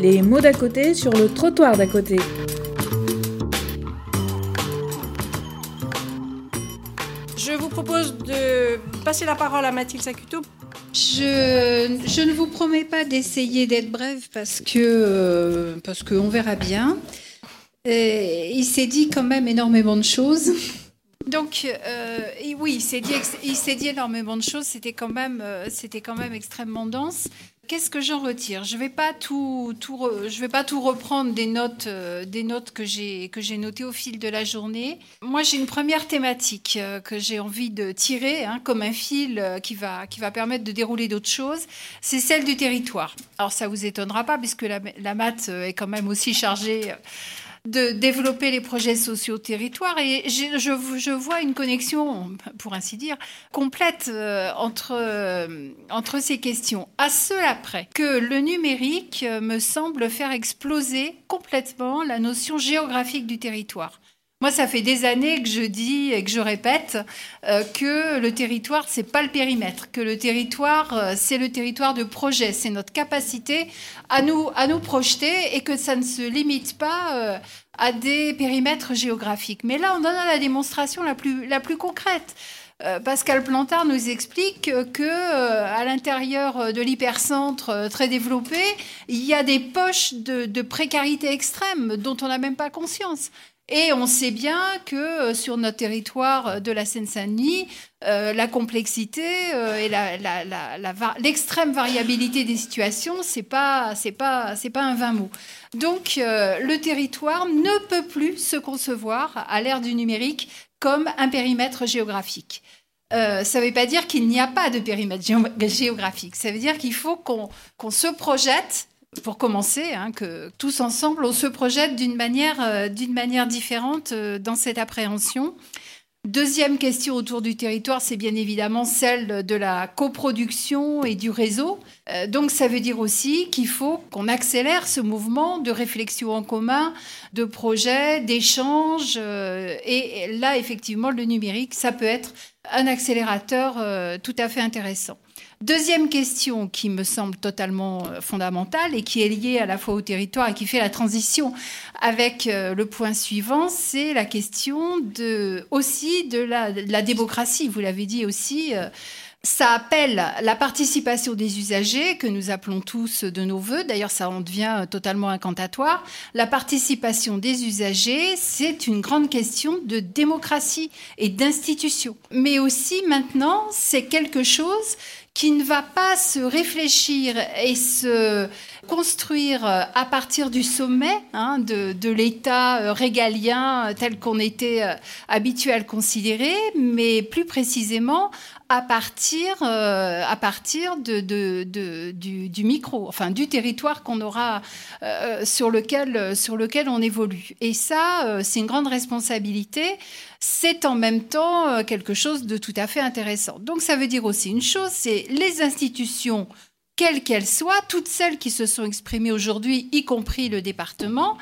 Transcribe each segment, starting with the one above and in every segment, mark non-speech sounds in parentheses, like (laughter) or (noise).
Les mots d'à côté sur le trottoir d'à côté. Je vous propose de passer la parole à Mathilde Sacuto. Je, je ne vous promets pas d'essayer d'être brève parce que euh, parce qu'on verra bien. Et il s'est dit quand même énormément de choses. Donc euh, oui, il s'est dit, il s'est dit énormément de choses. C'était quand même, euh, c'était quand même extrêmement dense. Qu'est-ce que j'en retire? Je je vais pas tout reprendre des notes, euh, des notes que j'ai notées au fil de la journée. Moi, j'ai une première thématique euh, que j'ai envie de tirer, hein, comme un fil euh, qui va permettre de dérouler d'autres choses. C'est celle du territoire. Alors ça vous étonnera pas puisque la, la maths est quand même aussi chargée. De développer les projets sociaux au territoire et je vois une connexion, pour ainsi dire, complète euh, entre, euh, entre ces questions. À cela près que le numérique euh, me semble faire exploser complètement la notion géographique du territoire. Moi, ça fait des années que je dis et que je répète euh, que le territoire, c'est pas le périmètre, que le territoire, euh, c'est le territoire de projet, c'est notre capacité à nous, à nous projeter et que ça ne se limite pas euh, à des périmètres géographiques. Mais là, on en a la démonstration la plus, la plus concrète. Pascal Plantard nous explique que à l'intérieur de l'hypercentre très développé, il y a des poches de précarité extrême dont on n'a même pas conscience. Et on sait bien que euh, sur notre territoire de la Seine-Saint-Denis, euh, la complexité euh, et l'extrême variabilité des situations, c'est pas, pas, un vain mot. Donc, euh, le territoire ne peut plus se concevoir à l'ère du numérique comme un périmètre géographique. Euh, ça ne veut pas dire qu'il n'y a pas de périmètre géo- géographique. Ça veut dire qu'il faut qu'on se projette, pour commencer, hein, que tous ensemble, on se projette d'une manière, euh, manière différente euh, dans cette appréhension. Deuxième question autour du territoire, c'est bien évidemment celle de la coproduction et du réseau. Euh, donc ça veut dire aussi qu'il faut qu'on accélère ce mouvement de réflexion en commun, de projets, d'échanges. et, là, effectivement, le numérique, ça peut être un accélérateur tout à fait intéressant. Deuxième question qui me semble totalement euh, fondamentale et qui est liée à la fois au territoire et qui fait la transition avec euh, le point suivant, c'est la question aussi de la, de la démocratie. Vous l'avez dit aussi. euh, ça appelle la participation des usagers, que nous appelons tous de nos voeux. D'ailleurs, ça en devient totalement incantatoire. La participation des usagers, c'est une grande question de démocratie et d'institution. Mais aussi, maintenant, c'est quelque chose qui ne va pas se réfléchir et se construire à partir du sommet hein, de, de l'État euh, régalien euh, tel qu'on était euh, habitué à le considérer, mais plus précisément à partir, euh, à partir de, du, micro, enfin du territoire qu'on aura euh, sur, lequel, sur lequel on évolue. Et ça, euh, c'est une grande responsabilité. C'est en même temps quelque chose de tout à fait intéressant. Donc ça veut dire aussi une chose, c'est les institutions quelles qu'elles soient, toutes celles qui se sont exprimées aujourd'hui, y compris le département,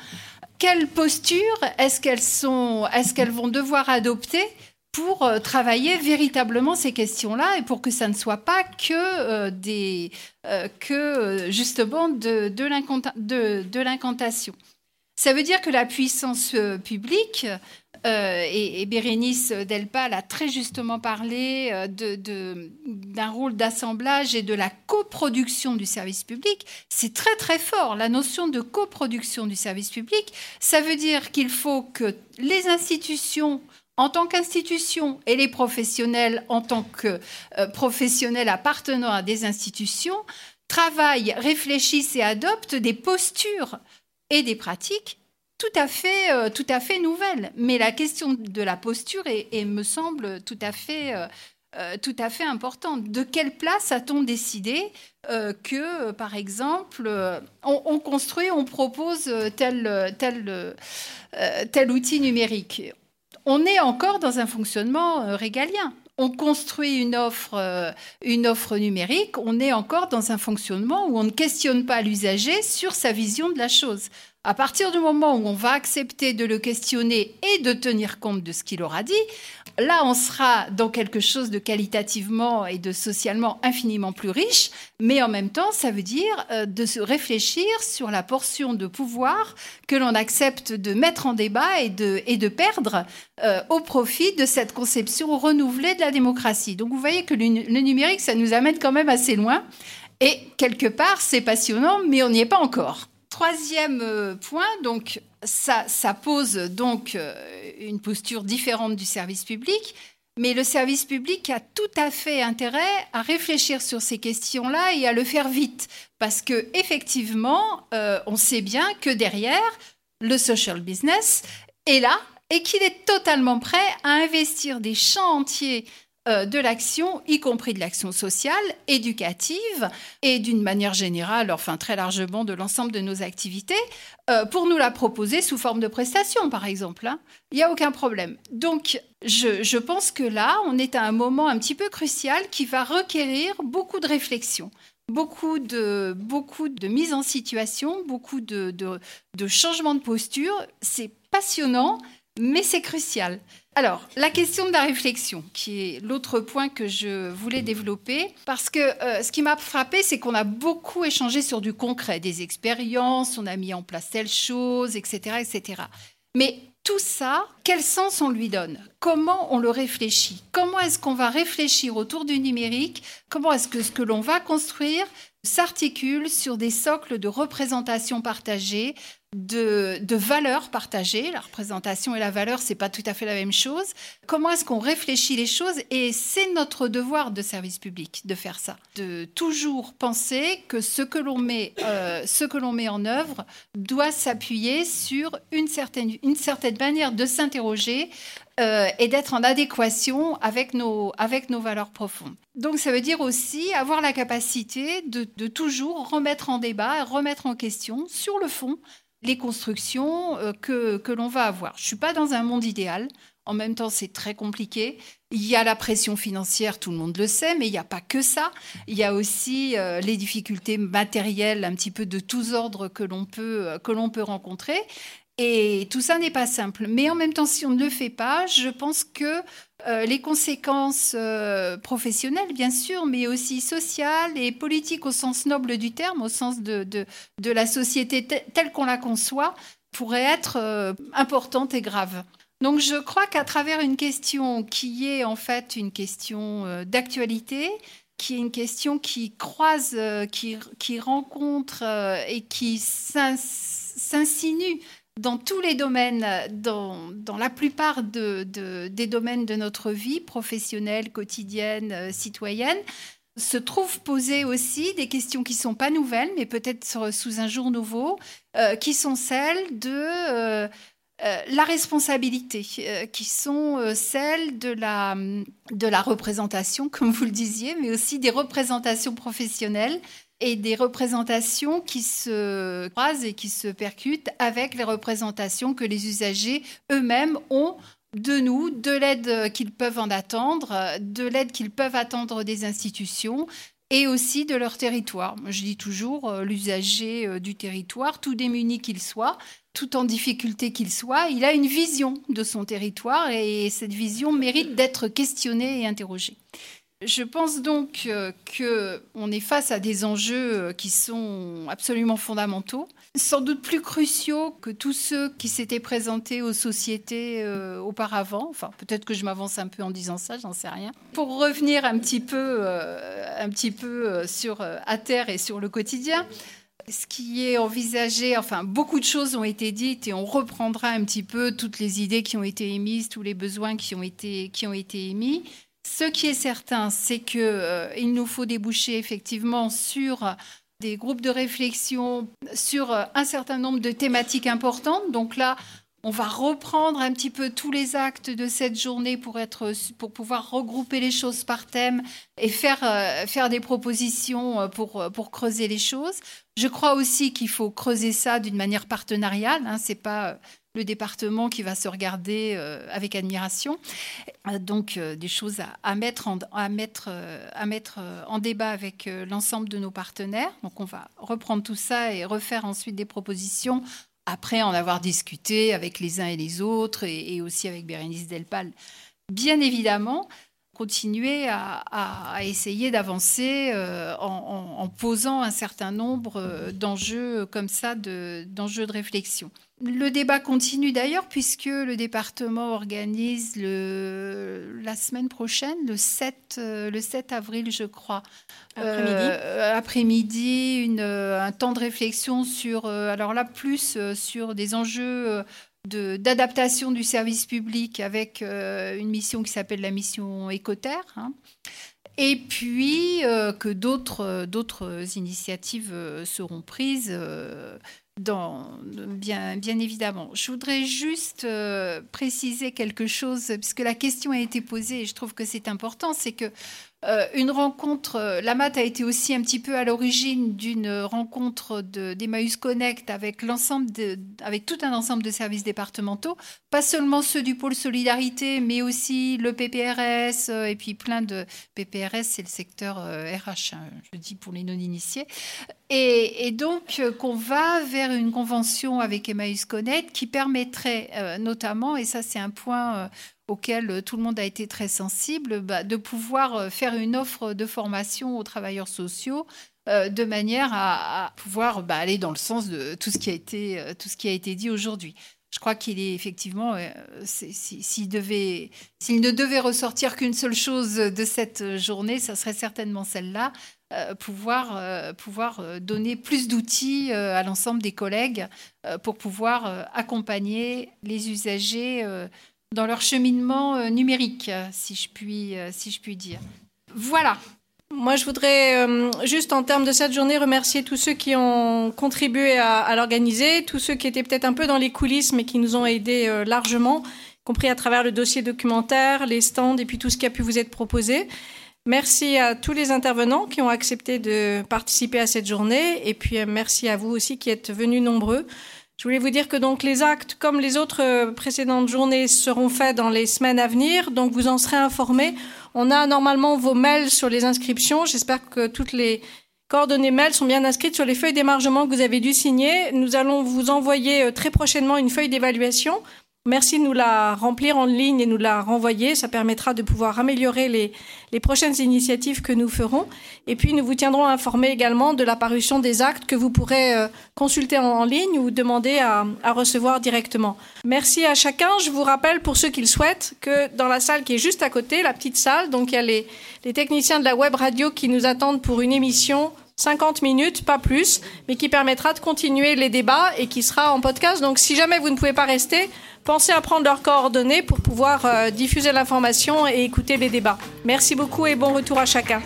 quelle posture est-ce qu'elles sont, est-ce qu'elles vont devoir adopter pour euh, travailler véritablement ces questions-là et pour que ça ne soit pas que euh, des, euh, que justement de, de l'incanta- de- de l'incantation. Ça veut dire que la puissance publique et, Bérénice Delpal a très justement parlé euh, de- de- d'un rôle d'assemblage et de la coproduction du service public. C'est très très fort. La notion de coproduction du service public, ça veut dire qu'il faut que les institutions en tant qu'institutions et les professionnels en tant que euh, professionnels appartenant à des institutions travaillent, réfléchissent et adoptent des postures et des pratiques tout à fait, euh, tout à fait nouvelles. Mais la question de la posture est, me semble tout à fait, euh, tout à fait importante. De quelle place a-t-on décidé que, par exemple, on, on construit, on propose tel outil numérique? On est encore dans un fonctionnement euh, régalien on construit euh, une offre numérique, on est encore dans un fonctionnement où on ne questionne pas l'usager sur sa vision de la chose. À partir du moment où on va accepter de le questionner et de tenir compte de ce qu'il aura dit, là, on sera dans quelque chose de qualitativement et de socialement infiniment plus riche, mais en même temps, ça veut dire euh, de se réfléchir sur la portion de pouvoir que l'on accepte de mettre en débat et de, perdre euh, au profit de cette conception renouvelée de la démocratie. Donc vous voyez que le numérique, ça nous amène quand même assez loin. Et quelque part, c'est passionnant, mais on n'y est pas encore. Troisième euh, point, donc ça, pose donc euh, une posture différente du service public, mais le service public a tout à fait intérêt à réfléchir sur ces questions-là et à le faire vite, parce que effectivement, euh, on sait bien que derrière, le social business est là et qu'il est totalement prêt à investir des champs entiers de l'action, y compris de l'action sociale, éducative et d'une manière générale, enfin très largement de l'ensemble de nos activités, euh, pour nous la proposer sous forme de prestation, par exemple. Hein. Il n'y a aucun problème. Donc, je, pense que là, on est à un moment un petit peu crucial qui va requérir beaucoup de réflexion beaucoup de, beaucoup de mise en situation, beaucoup de, de, de changements de posture. C'est passionnant, mais c'est crucial. Alors, la question de la réflexion, qui est l'autre point que je voulais développer, parce que euh, ce qui m'a frappé, c'est qu'on a beaucoup échangé sur du concret, des expériences, on a mis en place telle chose, etc., etc. Mais tout ça, quel sens on lui donne? Comment on le réfléchit? Comment est-ce qu'on va réfléchir autour du numérique? Comment est-ce que ce que l'on va construire s'articule sur des socles de représentation partagée, de, valeurs partagées. La représentation et la valeur, c'est pas tout à fait la même chose. Comment est-ce qu'on réfléchit les choses? Et c'est notre devoir de service public de faire ça, de toujours penser que ce que l'on met, euh, met en œuvre doit s'appuyer sur une certaine, une certaine manière de s'interroger euh, et d'être en adéquation avec nos, avec nos valeurs profondes. Donc ça veut dire aussi avoir la capacité de, de toujours remettre en débat, remettre en question sur le fond les constructions euh, que, que l'on va avoir. Je ne suis pas dans un monde idéal. En même temps, c'est très compliqué. Il y a la pression financière, tout le monde le sait, mais il n'y a pas que ça. Il y a aussi euh, les difficultés matérielles, un petit peu de tous ordres que l'on peut, que l'on peut rencontrer. Et tout ça n'est pas simple. Mais en même temps, si on ne le fait pas, je pense que euh, les conséquences euh, professionnelles, bien sûr, mais aussi sociales et politiques au sens noble du terme, au sens de, de, la société telle qu'on la conçoit, pourraient être euh, importantes et graves. Donc je crois qu'à travers une question qui est en fait une question d'actualité, qui est une question qui croise, qui, qui rencontre et qui s'insinue dans tous les domaines, dans, la plupart de, des domaines de notre vie, professionnelle, quotidienne, euh, citoyenne, se trouvent posées aussi des questions qui ne sont pas nouvelles, mais peut-être sous un jour nouveau, euh, qui sont celles de euh, la responsabilité, qui sont celles de la, de la représentation, (laughs) comme vous le disiez, mais aussi des représentations professionnelles et des représentations qui se croisent et qui se percutent avec les représentations que les usagers eux-mêmes ont de nous, de l'aide qu'ils peuvent en attendre, de l'aide qu'ils peuvent attendre des institutions et aussi de leur territoire. Je dis toujours, euh, l'usager euh, du territoire, tout démuni qu'il soit, tout en difficulté qu'il soit, il a une vision de son territoire et cette vision mérite d'être questionnée et interrogée. Je pense donc euh, qu'on est face à des enjeux euh, qui sont absolument fondamentaux, sans doute plus cruciaux que tous ceux qui s'étaient présentés aux sociétés euh, auparavant. Enfin, peut-être que je m'avance un peu en disant ça, j'en sais rien. Pour revenir un petit peu, un petit peu sur à terre et sur le quotidien, ce qui est envisagé, enfin, beaucoup de choses ont été dites et on reprendra un petit peu toutes les idées qui ont été émises, tous les besoins qui ont été, qui ont été émis. Ce qui est certain, c'est qu'il euh, nous faut déboucher effectivement sur des groupes de réflexion sur euh, un certain nombre de thématiques importantes. Donc là, on va reprendre un petit peu tous les actes de cette journée pour, être, pour pouvoir regrouper les choses par thème et faire, euh, faire des propositions pour, pour creuser les choses. Je crois aussi qu'il faut creuser ça d'une manière partenariale. Hein, c'est pas le département qui va se regarder euh, avec admiration. Euh, donc euh, des choses à, mettre, en, à, mettre, à mettre en débat avec l'ensemble de nos partenaires. Donc on va reprendre tout ça et refaire ensuite des propositions après en avoir discuté avec les uns et les autres et, aussi avec Bérénice Delpal, bien évidemment, continuer à, essayer d'avancer euh, en, posant un certain nombre euh, d'enjeux comme ça, d'enjeux de, réflexion. Le débat continue d'ailleurs puisque le département organise le, la semaine prochaine, le 7, euh, le 7 avril je crois, après-midi, un temps de réflexion sur, alors là plus sur des enjeux d'adaptation du service public avec euh, une mission qui s'appelle la mission Écoterre. Hein. Et puis euh, que d'autres, initiatives euh, seront prises dans, bien, bien évidemment. Je voudrais juste préciser quelque chose, puisque la question a été posée et je trouve que c'est important, c'est que euh, une rencontre, euh, la MAT a été aussi un petit peu à l'origine d'une rencontre d'Emmaüs Connect avec, l'ensemble avec tout un ensemble de services départementaux, pas seulement ceux du pôle solidarité, mais aussi le PPRS euh, et puis plein de PPRS, c'est le secteur RH, hein, je dis pour les non-initiés. Et, donc qu'on va vers une convention avec Emmaüs Connect qui permettrait notamment, et ça c'est un point auquel euh, tout le monde a été très sensible, bah, de pouvoir euh, faire une offre de formation aux travailleurs sociaux euh, de manière à, pouvoir bah, aller dans le sens de tout ce qui a été, tout ce qui a été dit aujourd'hui. Je crois qu'il est effectivement, s'il ne devait ressortir qu'une seule chose de cette journée, ça serait certainement celle-là, pouvoir, pouvoir donner plus d'outils à l'ensemble des collègues pour pouvoir accompagner les usagers dans leur cheminement euh, numérique, si je puis, euh, si je puis dire. Voilà. Moi, je voudrais euh, juste en termes de cette journée remercier tous ceux qui ont contribué à, l'organiser, tous ceux qui étaient peut-être un peu dans les coulisses mais qui nous ont aidés largement, compris à travers le dossier documentaire, les stands et puis tout ce qui a pu vous être proposé. Merci à tous les intervenants qui ont accepté de participer à cette journée et puis merci à vous aussi qui êtes venus nombreux. Je voulais vous dire que donc les actes, comme les autres euh, précédentes journées, seront faits dans les semaines à venir. Donc vous en serez informés. On a normalement vos mails sur les inscriptions. J'espère que toutes les coordonnées mails sont bien inscrites sur les feuilles d'émargement que vous avez dû signer. Nous allons vous envoyer euh, très prochainement une feuille d'évaluation Merci de nous la remplir en ligne et nous la renvoyer. Ça permettra de pouvoir améliorer les, prochaines initiatives que nous ferons. Et puis, nous vous tiendrons informés également de l'apparition des actes que vous pourrez euh, consulter en, ligne ou demander à, à, recevoir directement. Merci à chacun. Je vous rappelle, pour ceux qui le souhaitent, que dans la salle qui est juste à côté, la petite salle, donc il y a les, les techniciens de la web radio qui nous attendent pour une émission 50 minutes, pas plus, mais qui permettra de continuer les débats et qui sera en podcast. Donc si jamais vous ne pouvez pas rester, pensez à prendre leurs coordonnées pour pouvoir euh, diffuser l'information et écouter les débats. Merci beaucoup et bon retour à chacun.